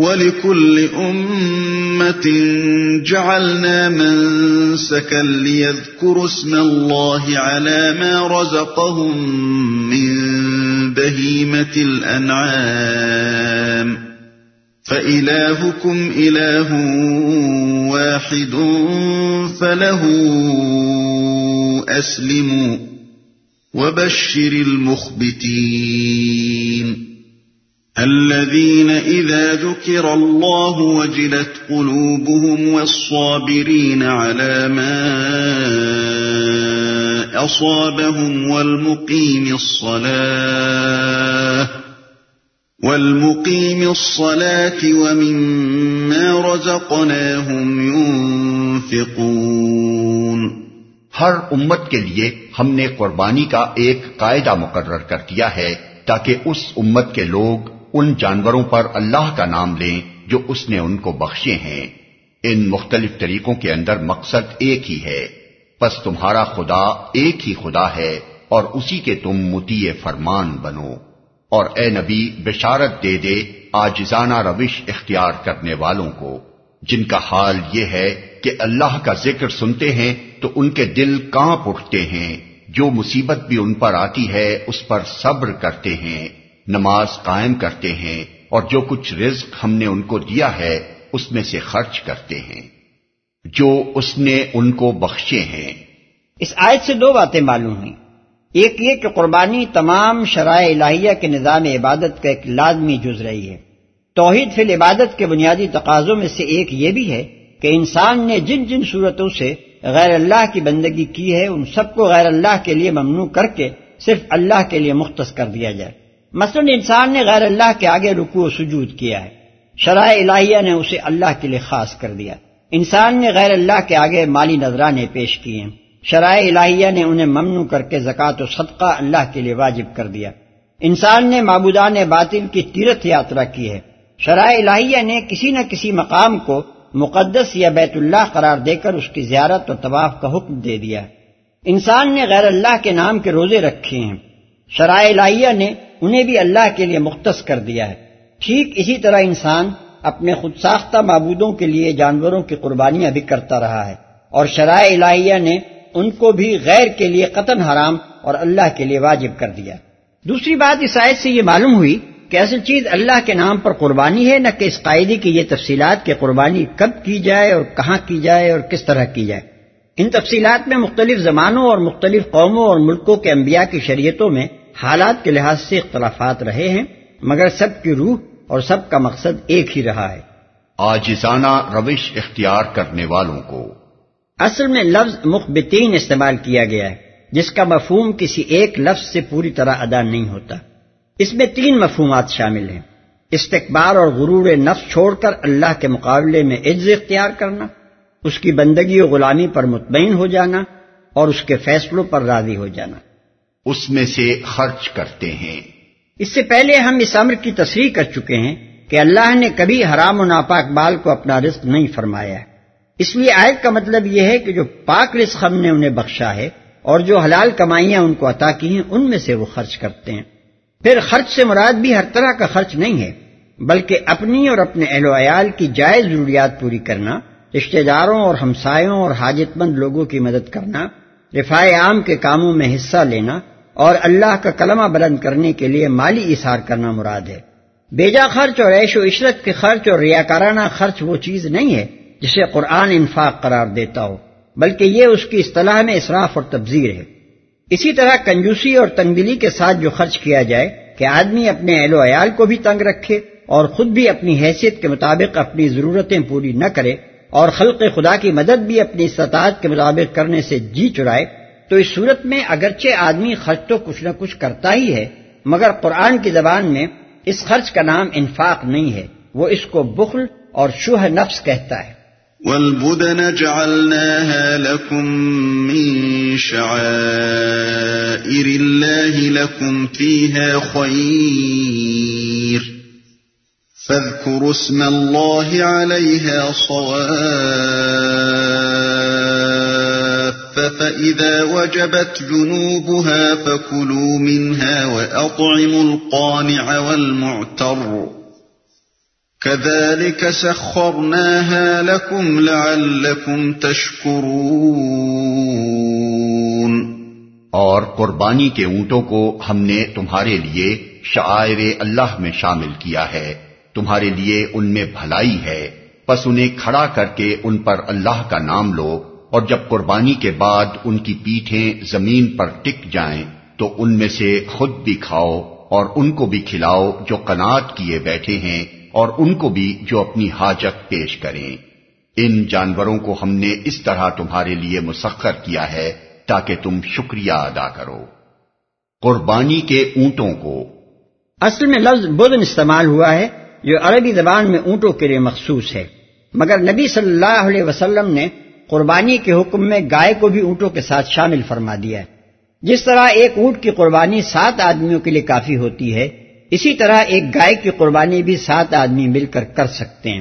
وَلِكُلِّ أُمَّةٍ جَعَلْنَا مَنْسَكًا لِيَذْكُرُوا اسْمَ اللَّهِ عَلَى مَا رَزَقَهُمْ مِنْ بَهِيمَةِ الْأَنْعَامِ. فَإِلَٰهُكُمْ إِلَٰهٌ وَاحِدٌ فَلَهُ أَسْلِمُوا وَبَشِّرِ الْمُخْبِتِينَ. الذين إذا ذكر الله وجلت قلوبهم والصابرين على ما أصابهم والمقيم الصلاة والمقيم الصلاة ومما رزقناهم ينفقون ہر امت کے لیے ہم نے قربانی کا ایک قاعدہ مقرر کر دیا ہے تاکہ اس امت کے لوگ ان جانوروں پر اللہ کا نام لیں جو اس نے ان کو بخشے ہیں۔ ان مختلف طریقوں کے اندر مقصد ایک ہی ہے۔ پس تمہارا خدا ایک ہی خدا ہے اور اسی کے تم متی فرمان بنو۔ اور اے نبی، بشارت دے دے آجزانہ روش اختیار کرنے والوں کو۔ جن کا حال یہ ہے کہ اللہ کا ذکر سنتے ہیں تو ان کے دل کانپ اٹھتے ہیں۔ جو مصیبت بھی ان پر آتی ہے، اس پر صبر کرتے ہیں۔ نماز قائم کرتے ہیں اور جو کچھ رزق ہم نے ان کو دیا ہے، اس میں سے خرچ کرتے ہیں۔ جو اس نے ان کو بخشے ہیں۔ اس آیت سے دو باتیں معلوم ہوئی ایک یہ کہ قربانی تمام شرائع الہیہ کے نظام عبادت کا ایک لازمی جز رہی ہے۔ توحید فی العبادت کے بنیادی تقاضوں میں سے ایک یہ بھی ہے کہ انسان نے جن جن صورتوں سے غیر اللہ کی بندگی کی ہے، ان سب کو غیر اللہ کے لیے ممنوع کر کے صرف اللہ کے لیے مختص کر دیا جائے۔ مثلا انسان نے غیر اللہ کے آگے رکو و سجود کیا ہے۔ شرائع الہیہ نے اسے اللہ کے لیے خاص کر دیا۔ انسان نے غیر اللہ کے آگے مالی نذرانے پیش کیے ہیں۔ شرائع الہیہ نے انہیں ممنوع کر کے زکوٰۃ و صدقہ اللہ کے لیے واجب کر دیا۔ انسان نے معبودان باطل کی تیرتھ یاترا کی ہے۔ شرائع الہیہ نے کسی نہ کسی مقام کو مقدس یا بیت اللہ قرار دے کر اس کی زیارت اور طواف کا حکم دے دیا۔ انسان نے غیر اللہ کے نام کے روزے رکھے ہیں۔ شرائع الہیہ نے انہیں بھی اللہ کے لیے مختص کر دیا ہے۔ ٹھیک اسی طرح انسان اپنے خود ساختہ معبودوں کے لیے جانوروں کی قربانیاں بھی کرتا رہا ہے اور شرائع الہیہ نے ان کو بھی غیر کے لیے قطن حرام اور اللہ کے لیے واجب کر دیا۔ دوسری بات اس آیت سے یہ معلوم ہوئی کہ اصل چیز اللہ کے نام پر قربانی ہے، نہ کہ اس قاعدے کی یہ تفصیلات کہ قربانی کب کی جائے اور کہاں کی جائے اور کس طرح کی جائے۔ ان تفصیلات میں مختلف زمانوں اور مختلف قوموں اور ملکوں کے انبیاء کی شریعتوں میں حالات کے لحاظ سے اختلافات رہے ہیں مگر سب کی روح اور سب کا مقصد ایک ہی رہا ہے۔ آجزانہ روش اختیار کرنے والوں کو۔ اصل میں لفظ مخبتین استعمال کیا گیا ہے جس کا مفہوم کسی ایک لفظ سے پوری طرح ادا نہیں ہوتا۔ اس میں تین مفہومات شامل ہیں۔ استقبال اور غرور نفس چھوڑ کر اللہ کے مقابلے میں عز اختیار کرنا اس کی بندگی و غلامی پر مطمئن ہو جانا اور اس کے فیصلوں پر راضی ہو جانا۔ اس میں سے خرچ کرتے ہیں۔ اس سے پہلے ہم اس امر کی تصریح کر چکے ہیں کہ اللہ نے کبھی حرام و ناپاک بال کو اپنا رزق نہیں فرمایا ہے۔ اس لیے آیت کا مطلب یہ ہے کہ جو پاک رزق ہم نے انہیں بخشا ہے اور جو حلال کمائیاں ان کو عطا کی ہیں، ان میں سے وہ خرچ کرتے ہیں۔ پھر خرچ سے مراد بھی ہر طرح کا خرچ نہیں ہے، بلکہ اپنی اور اپنے اہل و عیال کی جائز ضروریات پوری کرنا، رشتہ داروں اور ہمسایوں اور حاجت مند لوگوں کی مدد کرنا، رفاع عام کے کاموں میں حصہ لینا اور اللہ کا کلمہ بلند کرنے کے لیے مالی اثار کرنا مراد ہے۔ بیجا خرچ اور عیش و عشرت کے خرچ اور ریاکارانہ خرچ وہ چیز نہیں ہے جسے قرآن انفاق قرار دیتا ہو، بلکہ یہ اس کی اصطلاح میں اصراف اور تبذیر ہے۔ اسی طرح کنجوسی اور تنگدلی کے ساتھ جو خرچ کیا جائے کہ آدمی اپنے اہل و عیال کو بھی تنگ رکھے اور خود بھی اپنی حیثیت کے مطابق اپنی ضرورتیں پوری نہ کرے اور خلق خدا کی مدد بھی اپنی استطاعت کے مطابق کرنے سے جی چرائے تو اس صورت میں اگرچہ آدمی خرچ تو کچھ نہ کچھ کرتا ہی ہے، مگر قرآن کی زبان میں اس خرچ کا نام انفاق نہیں ہے، وہ اس کو بخل اور شوہ نفس کہتا ہے۔ والبدن جعلناها لكم من شعائر الله لكم فيها خير فاذكروا اسم الله عليها صواف فإذا وجبت جنوبها فكلوا منها وأطعموا القانع والمعتر كذلك سخرناها لكم لعلكم تشكرون اور قربانی کے اونٹوں کو ہم نے تمہارے لیے شعائر اللہ میں شامل کیا ہے۔ تمہارے لیے ان میں بھلائی ہے۔ پس انہیں کھڑا کر کے ان پر اللہ کا نام لو۔ اور جب قربانی کے بعد ان کی پیٹھیں زمین پر ٹک جائیں، تو ان میں سے خود بھی کھاؤ اور ان کو بھی کھلاؤ جو قناعت کیے بیٹھے ہیں اور ان کو بھی جو اپنی حاجت پیش کریں۔ ان جانوروں کو ہم نے اس طرح تمہارے لیے مسخر کیا ہے تاکہ تم شکریہ ادا کرو۔ قربانی کے اونٹوں کو۔ اصل میں لفظ بدن استعمال ہوا ہے، جو عربی زبان میں اونٹوں کے لیے مخصوص ہے۔ مگر نبی صلی اللہ علیہ وسلم نے قربانی کے حکم میں گائے کو بھی اونٹوں کے ساتھ شامل فرما دیا ہے۔ جس طرح ایک اونٹ کی قربانی سات آدمیوں کے لیے کافی ہوتی ہے اسی طرح ایک گائے کی قربانی بھی سات آدمی مل کر کر سکتے ہیں۔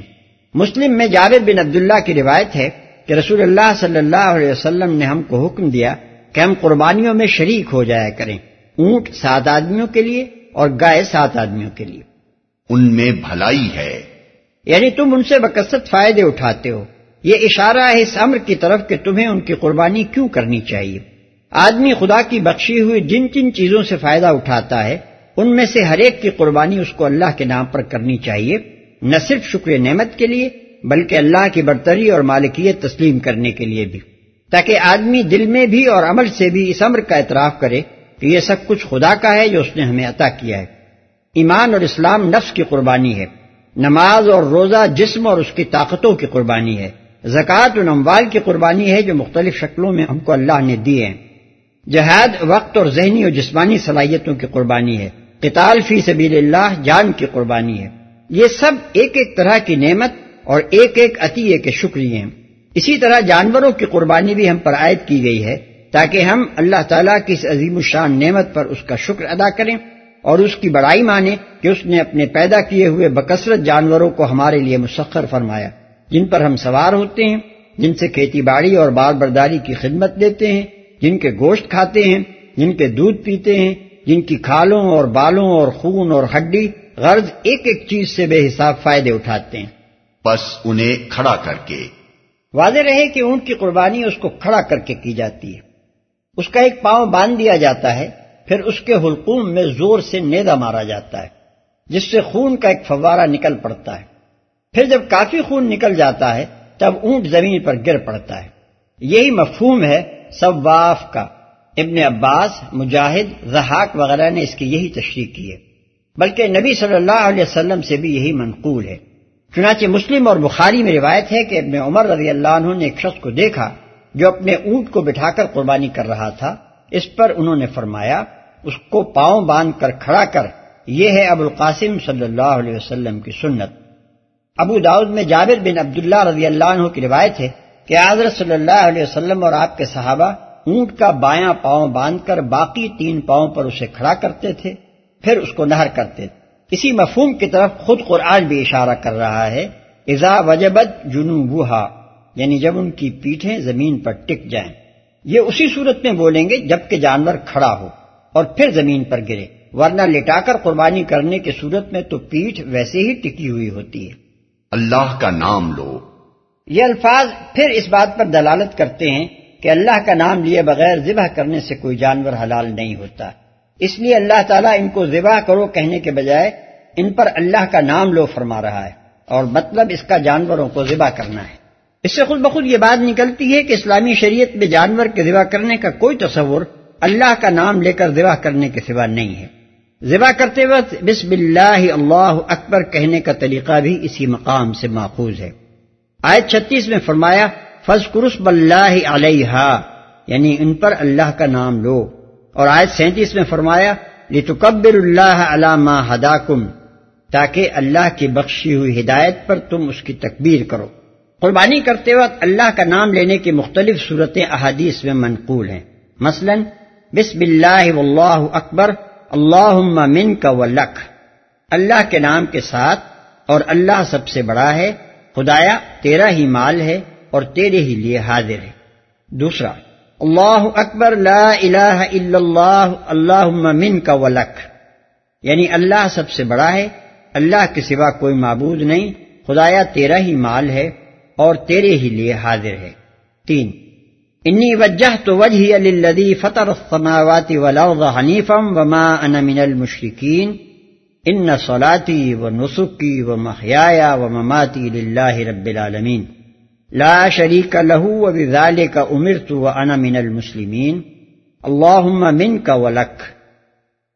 مسلم میں جاوید بن عبداللہ کی روایت ہے کہ رسول اللہ صلی اللہ علیہ وسلم نے ہم کو حکم دیا کہ ہم قربانیوں میں شریک ہو جایا کریں اونٹ سات آدمیوں کے لیے اور گائے سات آدمیوں کے لیے۔ ان میں بھلائی ہے۔ یعنی تم ان سے بکثرت فائدے اٹھاتے ہو۔ یہ اشارہ ہے اس امر کی طرف کہ تمہیں ان کی قربانی کیوں کرنی چاہیے۔ آدمی خدا کی بخشی ہوئی جن جن چیزوں سے فائدہ اٹھاتا ہے، ان میں سے ہر ایک کی قربانی اس کو اللہ کے نام پر کرنی چاہیے، نہ صرف شکر نعمت کے لیے، بلکہ اللہ کی برتری اور مالکیت تسلیم کرنے کے لیے بھی۔ تاکہ آدمی دل میں بھی اور عمل سے بھی اس امر کا اعتراف کرے کہ یہ سب کچھ خدا کا ہے جو اس نے ہمیں عطا کیا ہے۔ ایمان اور اسلام نفس کی قربانی ہے۔ نماز اور روزہ جسم اور اس کی طاقتوں کی قربانی ہے۔ زکوٰۃ و کی قربانی ہے جو مختلف شکلوں میں ہم کو اللہ نے دیے ہیں جہاد، وقت اور ذہنی اور جسمانی صلاحیتوں کی قربانی ہے۔ قتال فی سبیل اللہ جان کی قربانی ہے۔ یہ سب ایک ایک طرح کی نعمت اور ایک ایک عطیے کے شکریہ ہیں۔ اسی طرح جانوروں کی قربانی بھی ہم پر عائد کی گئی ہے تاکہ ہم اللہ تعالیٰ کی اس عظیم الشان نعمت پر اس کا شکر ادا کریں اور اس کی بڑائی مانے کہ اس نے اپنے پیدا کیے ہوئے بکثرت جانوروں کو ہمارے لیے مسخر فرمایا۔ جن پر ہم سوار ہوتے ہیں جن سے کھیتی باڑی اور بار برداری کی خدمت دیتے ہیں جن کے گوشت کھاتے ہیں جن کے دودھ پیتے ہیں جن کی کھالوں اور بالوں اور خون اور ہڈی غرض ایک ایک چیز سے بے حساب فائدے اٹھاتے ہیں۔ بس انہیں کھڑا کر کے۔ واضح رہے کہ اونٹ کی قربانی اس کو کھڑا کر کے کی جاتی ہے۔ اس کا ایک پاؤں باندھ دیا جاتا ہے پھر اس کے حلقوم میں زور سے نیدا مارا جاتا ہے جس سے خون کا ایک فوارہ نکل پڑتا ہے۔ پھر جب کافی خون نکل جاتا ہے، تب اونٹ زمین پر گر پڑتا ہے۔ یہی مفہوم ہے سواف کا۔ ابن عباس، مجاہد رحاق وغیرہ نے اس کی یہی تشریح کی ہے۔ بلکہ نبی صلی اللہ علیہ وسلم سے بھی یہی منقول ہے۔ چنانچہ مسلم اور بخاری میں روایت ہے کہ ابن عمر رضی اللہ عنہ نے ایک شخص کو دیکھا جو اپنے اونٹ کو بٹھا کر قربانی کر رہا تھا۔ اس پر انہوں نے فرمایا، اس کو پاؤں باندھ کر کھڑا کر، یہ ہے ابو القاسم صلی اللہ علیہ وسلم کی سنت۔ ابو داؤد میں جابر بن عبداللہ رضی اللہ عنہ کی روایت ہے کہ حضرت صلی اللہ علیہ وسلم اور آپ کے صحابہ اونٹ کا بایاں پاؤں باندھ کر باقی تین پاؤں پر اسے کھڑا کرتے تھے، پھر اس کو نہر کرتے تھے۔ اسی مفہوم کی طرف خود قرآن بھی اشارہ کر رہا ہے ازا وجبت جنوبہ یعنی جب ان کی پیٹھیں زمین پر ٹک جائیں۔ یہ اسی صورت میں بولیں گے جبکہ جانور کھڑا ہو اور پھر زمین پر گرے۔ ورنہ لٹا کر قربانی کرنے کی صورت میں تو پیٹھ ویسے ہی ٹکی ہوئی ہوتی ہے۔ اللہ کا نام لو۔ یہ الفاظ پھر اس بات پر دلالت کرتے ہیں کہ اللہ کا نام لیے بغیر ذبح کرنے سے کوئی جانور حلال نہیں ہوتا۔ اس لیے اللہ تعالیٰ ان کو ذبح کرو کہنے کے بجائے ان پر اللہ کا نام لو فرما رہا ہے اور مطلب اس کا جانوروں کو ذبح کرنا ہے۔ اس سے خود بخود یہ بات نکلتی ہے کہ اسلامی شریعت میں جانور کے ذبح کرنے کا کوئی تصور اللہ کا نام لے کر ذبح کرنے کے سوا نہیں ہے۔ ذبح کرتے وقت بسم اللہ اللہ اکبر کہنے کا طریقہ بھی اسی مقام سے ماخوذ ہے۔ آیت چھتیس میں فرمایا فض قرس بلّہ علیہ یعنی ان پر اللہ کا نام لو۔ اور آیت سینتیس میں فرمایا، لتکبر اللہ علامہ ہدا تاکہ اللہ کی بخشی ہوئی ہدایت پر تم اس کی تکبیر کرو۔ قربانی کرتے وقت اللہ کا نام لینے کی مختلف صورتیں احادیث میں منقول ہیں۔ مثلا، بسم اللہ واللہ اکبر اللہ من کا ولک اللہ کے نام کے ساتھ اور اللہ سب سے بڑا ہے، خدایا تیرا ہی مال ہے اور تیرے ہی لیے حاضر ہے۔ دوسرا، اللہ اکبر، لا الہ الا اللہ اللہ من کا ولک یعنی اللہ سب سے بڑا ہے، اللہ کے سوا کوئی معبود نہیں، خدایا تیرا ہی مال ہے اور تیرے ہی لیے حاضر ہے۔ تین انی وجہ تو وجہ الدی فتح السماوات والارض حنیفم وما انا من المشرکین. ان صلاتی و نسکی و محیا و مماتی للہ رب العالمین. لا شریک لہو و بذالک امرت و انا من المسلمین. اللہم من کا ولک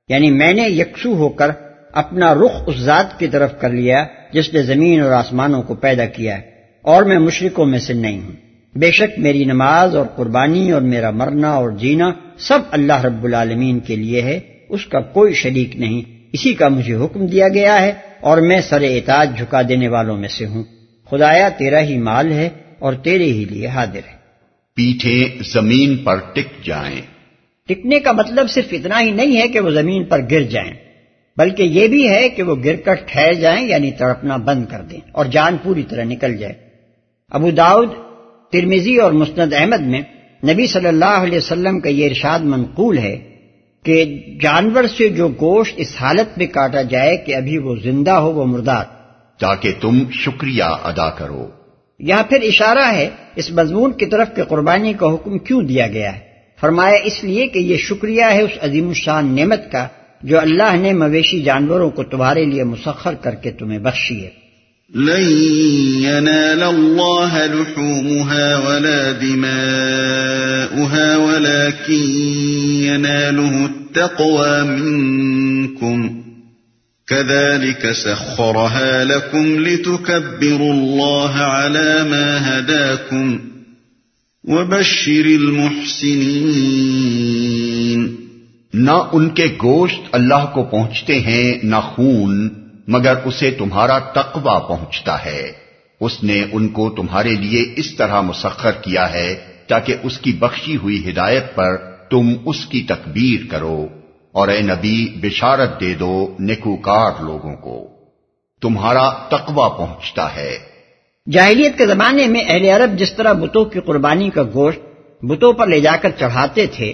یعنی میں نے یکسو ہو کر اپنا رخ اس ذات کی طرف کر لیا جس نے زمین اور آسمانوں کو پیدا کیا ہے اور میں مشرقوں میں سے نہیں ہوں۔ بے شک میری نماز اور قربانی اور میرا مرنا اور جینا سب اللہ رب العالمین کے لیے ہے اس کا کوئی شریک نہیں۔ اسی کا مجھے حکم دیا گیا ہے اور میں سر اعتاج جھکا دینے والوں میں سے ہوں۔ خدایا تیرا ہی مال ہے اور تیرے ہی لیے حاضر ہے۔ پیٹھیں زمین پر ٹک جائیں۔ ٹکنے کا مطلب صرف اتنا ہی نہیں ہے کہ وہ زمین پر گر جائیں بلکہ یہ بھی ہے کہ وہ گر کر ٹھہر جائیں یعنی تڑپنا بند کر دیں اور جان پوری طرح نکل جائے۔ ابو داؤد ترمیزی اور مسند احمد میں نبی صلی اللہ علیہ وسلم کا یہ ارشاد منقول ہے کہ جانور سے جو گوشت اس حالت میں کاٹا جائے کہ ابھی وہ زندہ ہو وہ مردار۔ تاکہ تم شکریہ ادا کرو۔ یہاں پھر اشارہ ہے اس مضمون کی طرف کہ قربانی کا حکم کیوں دیا گیا ہے؟ فرمایا اس لیے کہ یہ شکریہ ہے اس عظیم الشان نعمت کا جو اللہ نے مویشی جانوروں کو تمہارے لیے مسخر کر کے تمہیں بخشی ہے۔ لن ينال الله لحومها ولا دماؤها ولكن يناله التقوى منكم. كذلك سخرها لكم لتكبروا الله على ما هداكم وبشر المحسنين. نہ ان کے گوشت اللہ کو پہنچتے ہیں، نہ خون مگر اسے تمہارا تقوی پہنچتا ہے۔ اس نے ان کو تمہارے لیے اس طرح مسخر کیا ہے تاکہ اس کی بخشی ہوئی ہدایت پر تم اس کی تکبیر کرو۔ اور اے نبی، بشارت دے دو نکوکار لوگوں کو۔ تمہارا تقوی پہنچتا ہے۔ جاہلیت کے زمانے میں اہل عرب جس طرح بتوں کی قربانی کا گوشت بتوں پر لے جا کر چڑھاتے تھے،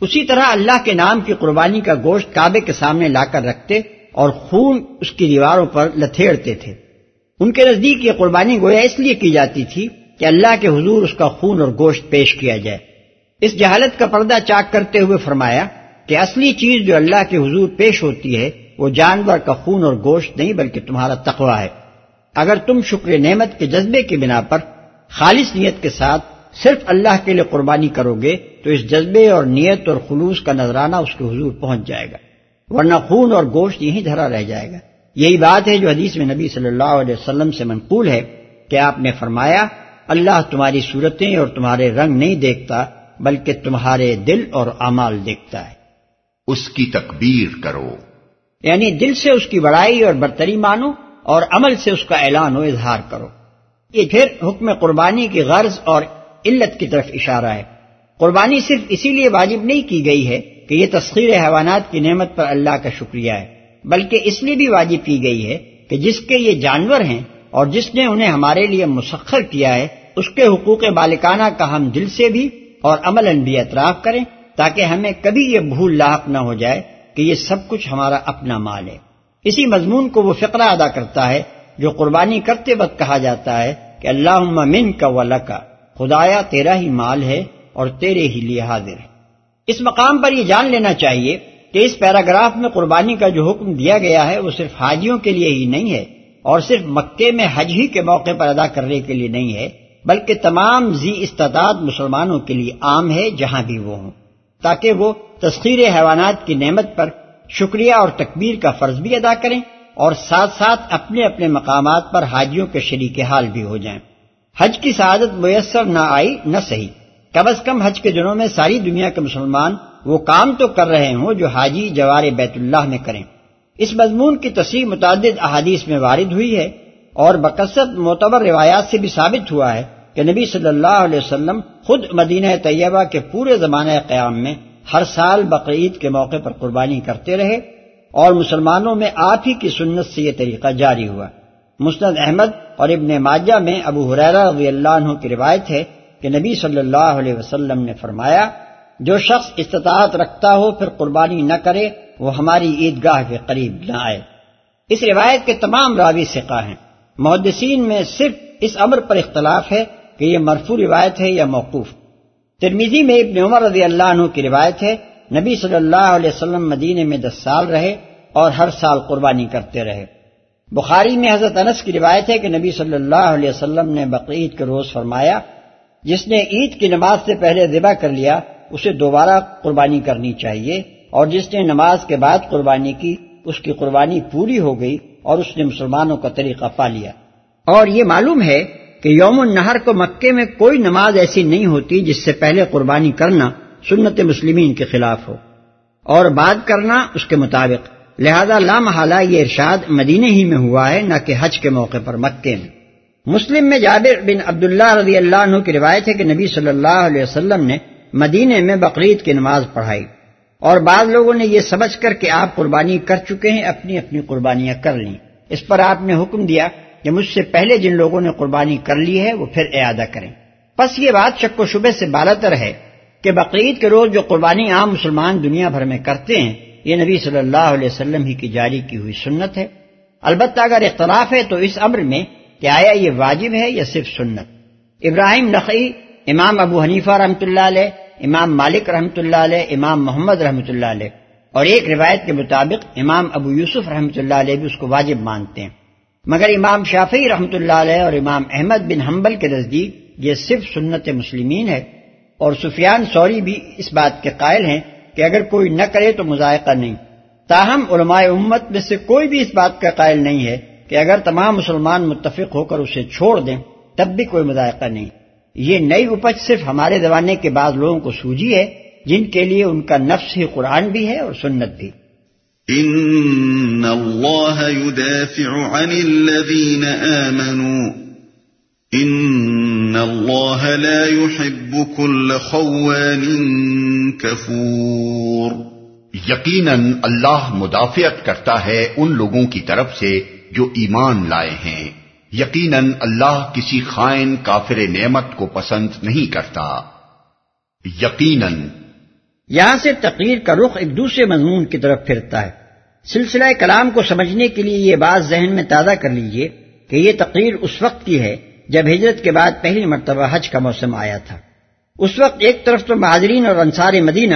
اسی طرح اللہ کے نام کی قربانی کا گوشت کعبے کے سامنے لا کر رکھتے اور خون اس کی دیواروں پر لتھیڑتے تھے۔ ان کے نزدیک یہ قربانی گویا اس لیے کی جاتی تھی کہ اللہ کے حضور اس کا خون اور گوشت پیش کیا جائے۔ اس جہالت کا پردہ چاک کرتے ہوئے فرمایا کہ اصلی چیز جو اللہ کے حضور پیش ہوتی ہے، وہ جانور کا خون اور گوشت نہیں، بلکہ تمہارا تقوی ہے۔ اگر تم شکر نعمت کے جذبے کی بنا پر خالص نیت کے ساتھ صرف اللہ کے لیے قربانی کرو گے، تو اس جذبے اور نیت اور خلوص کا نذرانہ اس کے حضور پہنچ جائے گا۔ ورنہ خون اور گوشت یہیں دھرا رہ جائے گا۔ یہی بات ہے جو حدیث میں نبی صلی اللہ علیہ وسلم سے منقول ہے کہ آپ نے فرمایا اللہ تمہاری صورتیں اور تمہارے رنگ نہیں دیکھتا بلکہ تمہارے دل اور اعمال دیکھتا ہے۔ اس کی تکبیر کرو۔ یعنی دل سے اس کی بڑائی اور برتری مانو اور عمل سے اس کا اعلان و اظہار کرو۔ یہ پھر حکم قربانی کی غرض اور علت کی طرف اشارہ ہے۔ قربانی صرف اسی لیے واجب نہیں کی گئی ہے کہ یہ تسخیر حیوانات کی نعمت پر اللہ کا شکریہ ہے، بلکہ اس لیے بھی واجب کی گئی ہے کہ جس کے یہ جانور ہیں اور جس نے انہیں ہمارے لیے مسخر کیا ہے، اس کے حقوق بالکانہ کا ہم دل سے بھی اور عمل بھی اطراف کریں تاکہ ہمیں کبھی یہ بھول لاحق نہ ہو جائے کہ یہ سب کچھ ہمارا اپنا مال ہے۔ اسی مضمون کو وہ فقرہ ادا کرتا ہے جو قربانی کرتے وقت کہا جاتا ہے کہ اللہ من کا ولا کا خدایا تیرا ہی مال ہے اور تیرے ہی لیے حاضر۔ ہے اس مقام پر یہ جان لینا چاہیے کہ اس پیراگراف میں قربانی کا جو حکم دیا گیا ہے وہ صرف حاجیوں کے لیے ہی نہیں ہے اور صرف مکے میں حج ہی کے موقع پر ادا کرنے کے لیے نہیں ہے، بلکہ تمام زی استطاعت مسلمانوں کے لیے عام ہے جہاں بھی وہ ہوں۔ تاکہ وہ تسخیر حیوانات کی نعمت پر شکریہ اور تکبیر کا فرض بھی ادا کریں اور ساتھ ساتھ اپنے اپنے مقامات پر حاجیوں کے شریک حال بھی ہو جائیں۔ حج کی سعادت میسر نہ آئی نہ صحیح۔ کم از کم حج کے دنوں میں ساری دنیا کے مسلمان وہ کام تو کر رہے ہوں جو حاجی جوار بیت اللہ میں کریں۔ اس مضمون کی تصریح متعدد احادیث میں وارد ہوئی ہے اور بکثرت معتبر روایات سے بھی ثابت ہوا ہے کہ نبی صلی اللہ علیہ وسلم خود مدینہ طیبہ کے پورے زمانہ قیام میں ہر سال بقرعید کے موقع پر قربانی کرتے رہے اور مسلمانوں میں آپ ہی کی سنت سے یہ طریقہ جاری ہوا۔ مسند احمد اور ابن ماجہ میں ابو حریرہ رضی اللہ عنہ کی روایت ہے کہ نبی صلی اللہ علیہ وسلم نے فرمایا، جو شخص استطاعت رکھتا ہو، پھر قربانی نہ کرے، وہ ہماری عیدگاہ کے قریب نہ آئے۔ اس روایت کے تمام راوی سقہ ہیں۔ محدثین میں صرف اس امر پر اختلاف ہے کہ یہ مرفوع روایت ہے یا موقوف۔ ترمیزی میں ابن عمر رضی اللہ عنہ کی روایت ہے، نبی صلی اللہ علیہ وسلم مدینے میں دس سال رہے اور ہر سال قربانی کرتے رہے۔ بخاری میں حضرت انس کی روایت ہے کہ نبی صلی اللہ علیہ وسلم نے بقرعید کے روز فرمایا جس نے عید کی نماز سے پہلے ذبح کر لیا، اسے دوبارہ قربانی کرنی چاہیے، اور جس نے نماز کے بعد قربانی کی، اس کی قربانی پوری ہو گئی، اور اس نے مسلمانوں کا طریقہ پا لیا۔ اور یہ معلوم ہے کہ یوم النہر کو مکے میں کوئی نماز ایسی نہیں ہوتی جس سے پہلے قربانی کرنا سنت مسلمین کے خلاف ہو۔ اور بعد کرنا اس کے مطابق۔ لہذا لامحالہ یہ ارشاد مدینے ہی میں ہوا ہے، نہ کہ حج کے موقع پر مکے میں۔ مسلم میں جابر بن عبداللہ رضی اللہ عنہ کی روایت ہے کہ نبی صلی اللہ علیہ وسلم نے مدینے میں بقرعید کی نماز پڑھائی اور بعض لوگوں نے یہ سمجھ کر کہ آپ قربانی کر چکے ہیں، اپنی اپنی قربانیاں کر لیں۔ اس پر آپ نے حکم دیا کہ مجھ سے پہلے جن لوگوں نے قربانی کر لی ہے، وہ پھر اعادہ کریں۔ بس یہ بات شک و شبے سے بالتر ہے کہ بقرعید کے روز جو قربانی عام مسلمان دنیا بھر میں کرتے ہیں، یہ نبی صلی اللہ علیہ وسلم ہی کی جاری کی ہوئی سنت ہے۔ البتہ اگر اختلاف ہے تو اس امر میں کہ آیا یہ واجب ہے یا صرف سنت؟ ابراہیم نقی امام ابو حنیفہ رحمۃ اللہ علیہ، امام مالک رحمۃ اللہ علیہ، امام محمد رحمۃ اللہ علیہ۔ اور ایک روایت کے مطابق امام ابو یوسف رحمۃ اللہ علیہ بھی اس کو واجب مانتے ہیں۔ مگر امام شافی رحمۃ اللہ علیہ اور امام احمد بن حنبل کے نزدیک یہ صرف سنت مسلمین ہے۔ اور سفیان سوری بھی اس بات کے قائل ہیں کہ اگر کوئی نہ کرے تو مذائقہ نہیں۔ تاہم علماء امت میں سے کوئی بھی اس بات کا قائل نہیں ہے کہ اگر تمام مسلمان متفق ہو کر اسے چھوڑ دیں تب بھی کوئی مذائقہ نہیں۔ یہ نئی اپج صرف ہمارے زمانے کے بعد لوگوں کو سوجی ہے جن کے لیے ان کا نفس ہی قرآن بھی ہے اور سنت بھی۔ ان اللہ يدافع عن الذین آمنوا۔ ان اللہ لا يحب كل خوان کفور۔ یقیناً اللہ مدافعت کرتا ہے ان لوگوں کی طرف سے جو ایمان لائے ہیں۔ یقیناً اللہ کسی خائن کافر نعمت کو پسند نہیں کرتا۔ یقیناً۔ یہاں سے تقریر کا رخ ایک دوسرے مضمون کی طرف پھرتا ہے۔ سلسلہ کلام کو سمجھنے کے لیے یہ بات ذہن میں تازہ کر لیجیے کہ یہ تقریر اس وقت کی ہے جب ہجرت کے بعد پہلی مرتبہ حج کا موسم آیا تھا۔ اس وقت ایک طرف تو مہاجرین اور انصار مدینہ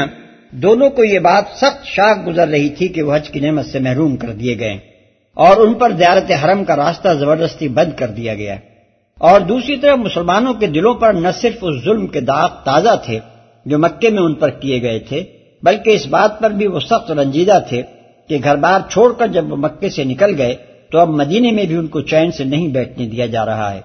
دونوں کو یہ بات سخت شاک گزر رہی تھی کہ وہ حج کی نعمت سے محروم کر دیے گئے۔ اور ان پر زیارت حرم کا راستہ زبردستی بند کر دیا گیا اور دوسری طرف مسلمانوں کے دلوں پر نہ صرف اس ظلم کے داغ تازہ تھے جو مکے میں ان پر کیے گئے تھے، بلکہ اس بات پر بھی وہ سخت رنجیدہ تھے کہ گھر بار چھوڑ کر جب وہ مکے سے نکل گئے تو اب مدینے میں بھی ان کو چین سے نہیں بیٹھنے دیا جا رہا ہے۔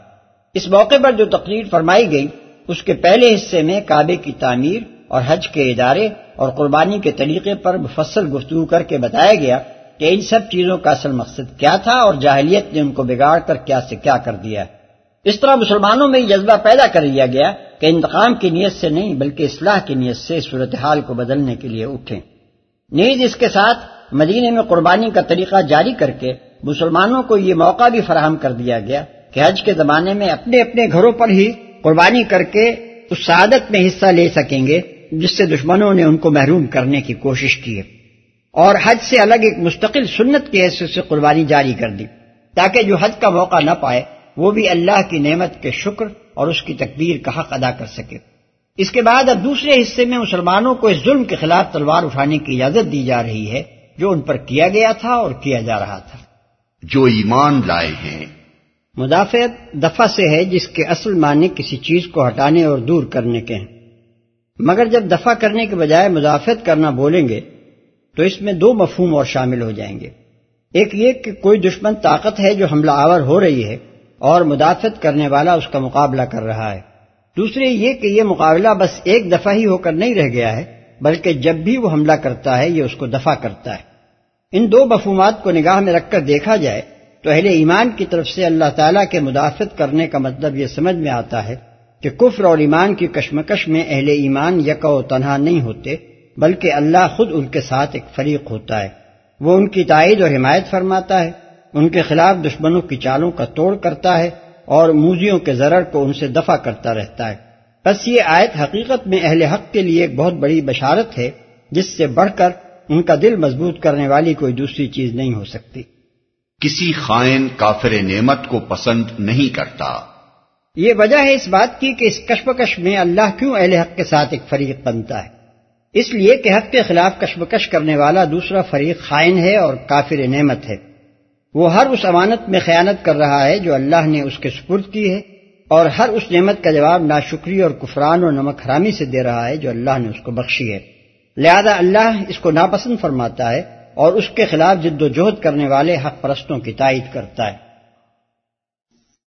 اس موقع پر جو تقریر فرمائی گئی، اس کے پہلے حصے میں کعبے کی تعمیر اور حج کے ادارے اور قربانی کے طریقے پر مفصل گفتگو کر کے بتایا گیا کہ ان سب چیزوں کا اصل مقصد کیا تھا اور جاہلیت نے ان کو بگاڑ کر کیا سے کیا کر دیا اس طرح مسلمانوں میں یہ جذبہ پیدا کر لیا گیا کہ انتقام کی نیت سے نہیں بلکہ اصلاح کی نیت سے صورتحال کو بدلنے کے لیے اٹھیں۔ نیز اس کے ساتھ مدینے میں قربانی کا طریقہ جاری کر کے مسلمانوں کو یہ موقع بھی فراہم کر دیا گیا کہ حج کے زمانے میں اپنے اپنے گھروں پر ہی قربانی کر کے اس سعادت میں حصہ لے سکیں گے، جس سے دشمنوں نے ان کو محروم کرنے کی کوشش کی ہے۔ اور حج سے الگ ایک مستقل سنت کی حیثیت سے قربانی جاری کر دی تاکہ جو حج کا موقع نہ پائے وہ بھی اللہ کی نعمت کے شکر اور اس کی تکبیر کا حق ادا کر سکے۔ اس کے بعد اب دوسرے حصے میں مسلمانوں کو اس ظلم کے خلاف تلوار اٹھانے کی اجازت دی جا رہی ہے جو ان پر کیا گیا تھا اور کیا جا رہا تھا۔ جو ایمان لائے ہیں۔ مدافعت دفع سے ہے جس کے اصل معنی کسی چیز کو ہٹانے اور دور کرنے کے ہیں۔ مگر جب دفع کرنے کے بجائے مدافعت کرنا بولیں گے تو اس میں دو مفہوم اور شامل ہو جائیں گے۔ ایک یہ کہ کوئی دشمن طاقت ہے جو حملہ آور ہو رہی ہے اور مدافعت کرنے والا اس کا مقابلہ کر رہا ہے۔ دوسرے یہ کہ یہ مقابلہ بس ایک دفعہ ہی ہو کر نہیں رہ گیا ہے، بلکہ جب بھی وہ حملہ کرتا ہے، یہ اس کو دفع کرتا ہے۔ ان دو مفہومات کو نگاہ میں رکھ کر دیکھا جائے تو اہل ایمان کی طرف سے اللہ تعالیٰ کے مدافعت کرنے کا مطلب یہ سمجھ میں آتا ہے کہ کفر اور ایمان کی کشمکش میں اہل ایمان یکا و تنہا نہیں ہوتے۔ بلکہ اللہ خود ان کے ساتھ ایک فریق ہوتا ہے۔ وہ ان کی تائید اور حمایت فرماتا ہے ان کے خلاف دشمنوں کی چالوں کا توڑ کرتا ہے اور موزیوں کے ضرر کو ان سے دفع کرتا رہتا ہے۔ بس یہ آیت حقیقت میں اہل حق کے لیے ایک بہت بڑی بشارت ہے جس سے بڑھ کر ان کا دل مضبوط کرنے والی کوئی دوسری چیز نہیں ہو سکتی۔ کسی خائن کافر نعمت کو پسند نہیں کرتا۔ یہ وجہ ہے اس بات کی کہ اس کشمکش میں اللہ کیوں اہل حق کے ساتھ ایک فریق بنتا ہے؟ اس لیے کہ حق کے خلاف کشمکش کرنے والا دوسرا فریق خائن ہے اور کافر نعمت ہے۔ وہ ہر اس امانت میں خیانت کر رہا ہے جو اللہ نے اس کے سپرد کی ہے اور ہر اس نعمت کا جواب ناشکری اور کفران اور نمک حرامی سے دے رہا ہے جو اللہ نے اس کو بخشی ہے۔ لہذا اللہ اس کو ناپسند فرماتا ہے اور اس کے خلاف جد و جہد کرنے والے حق پرستوں کی تائید کرتا ہے۔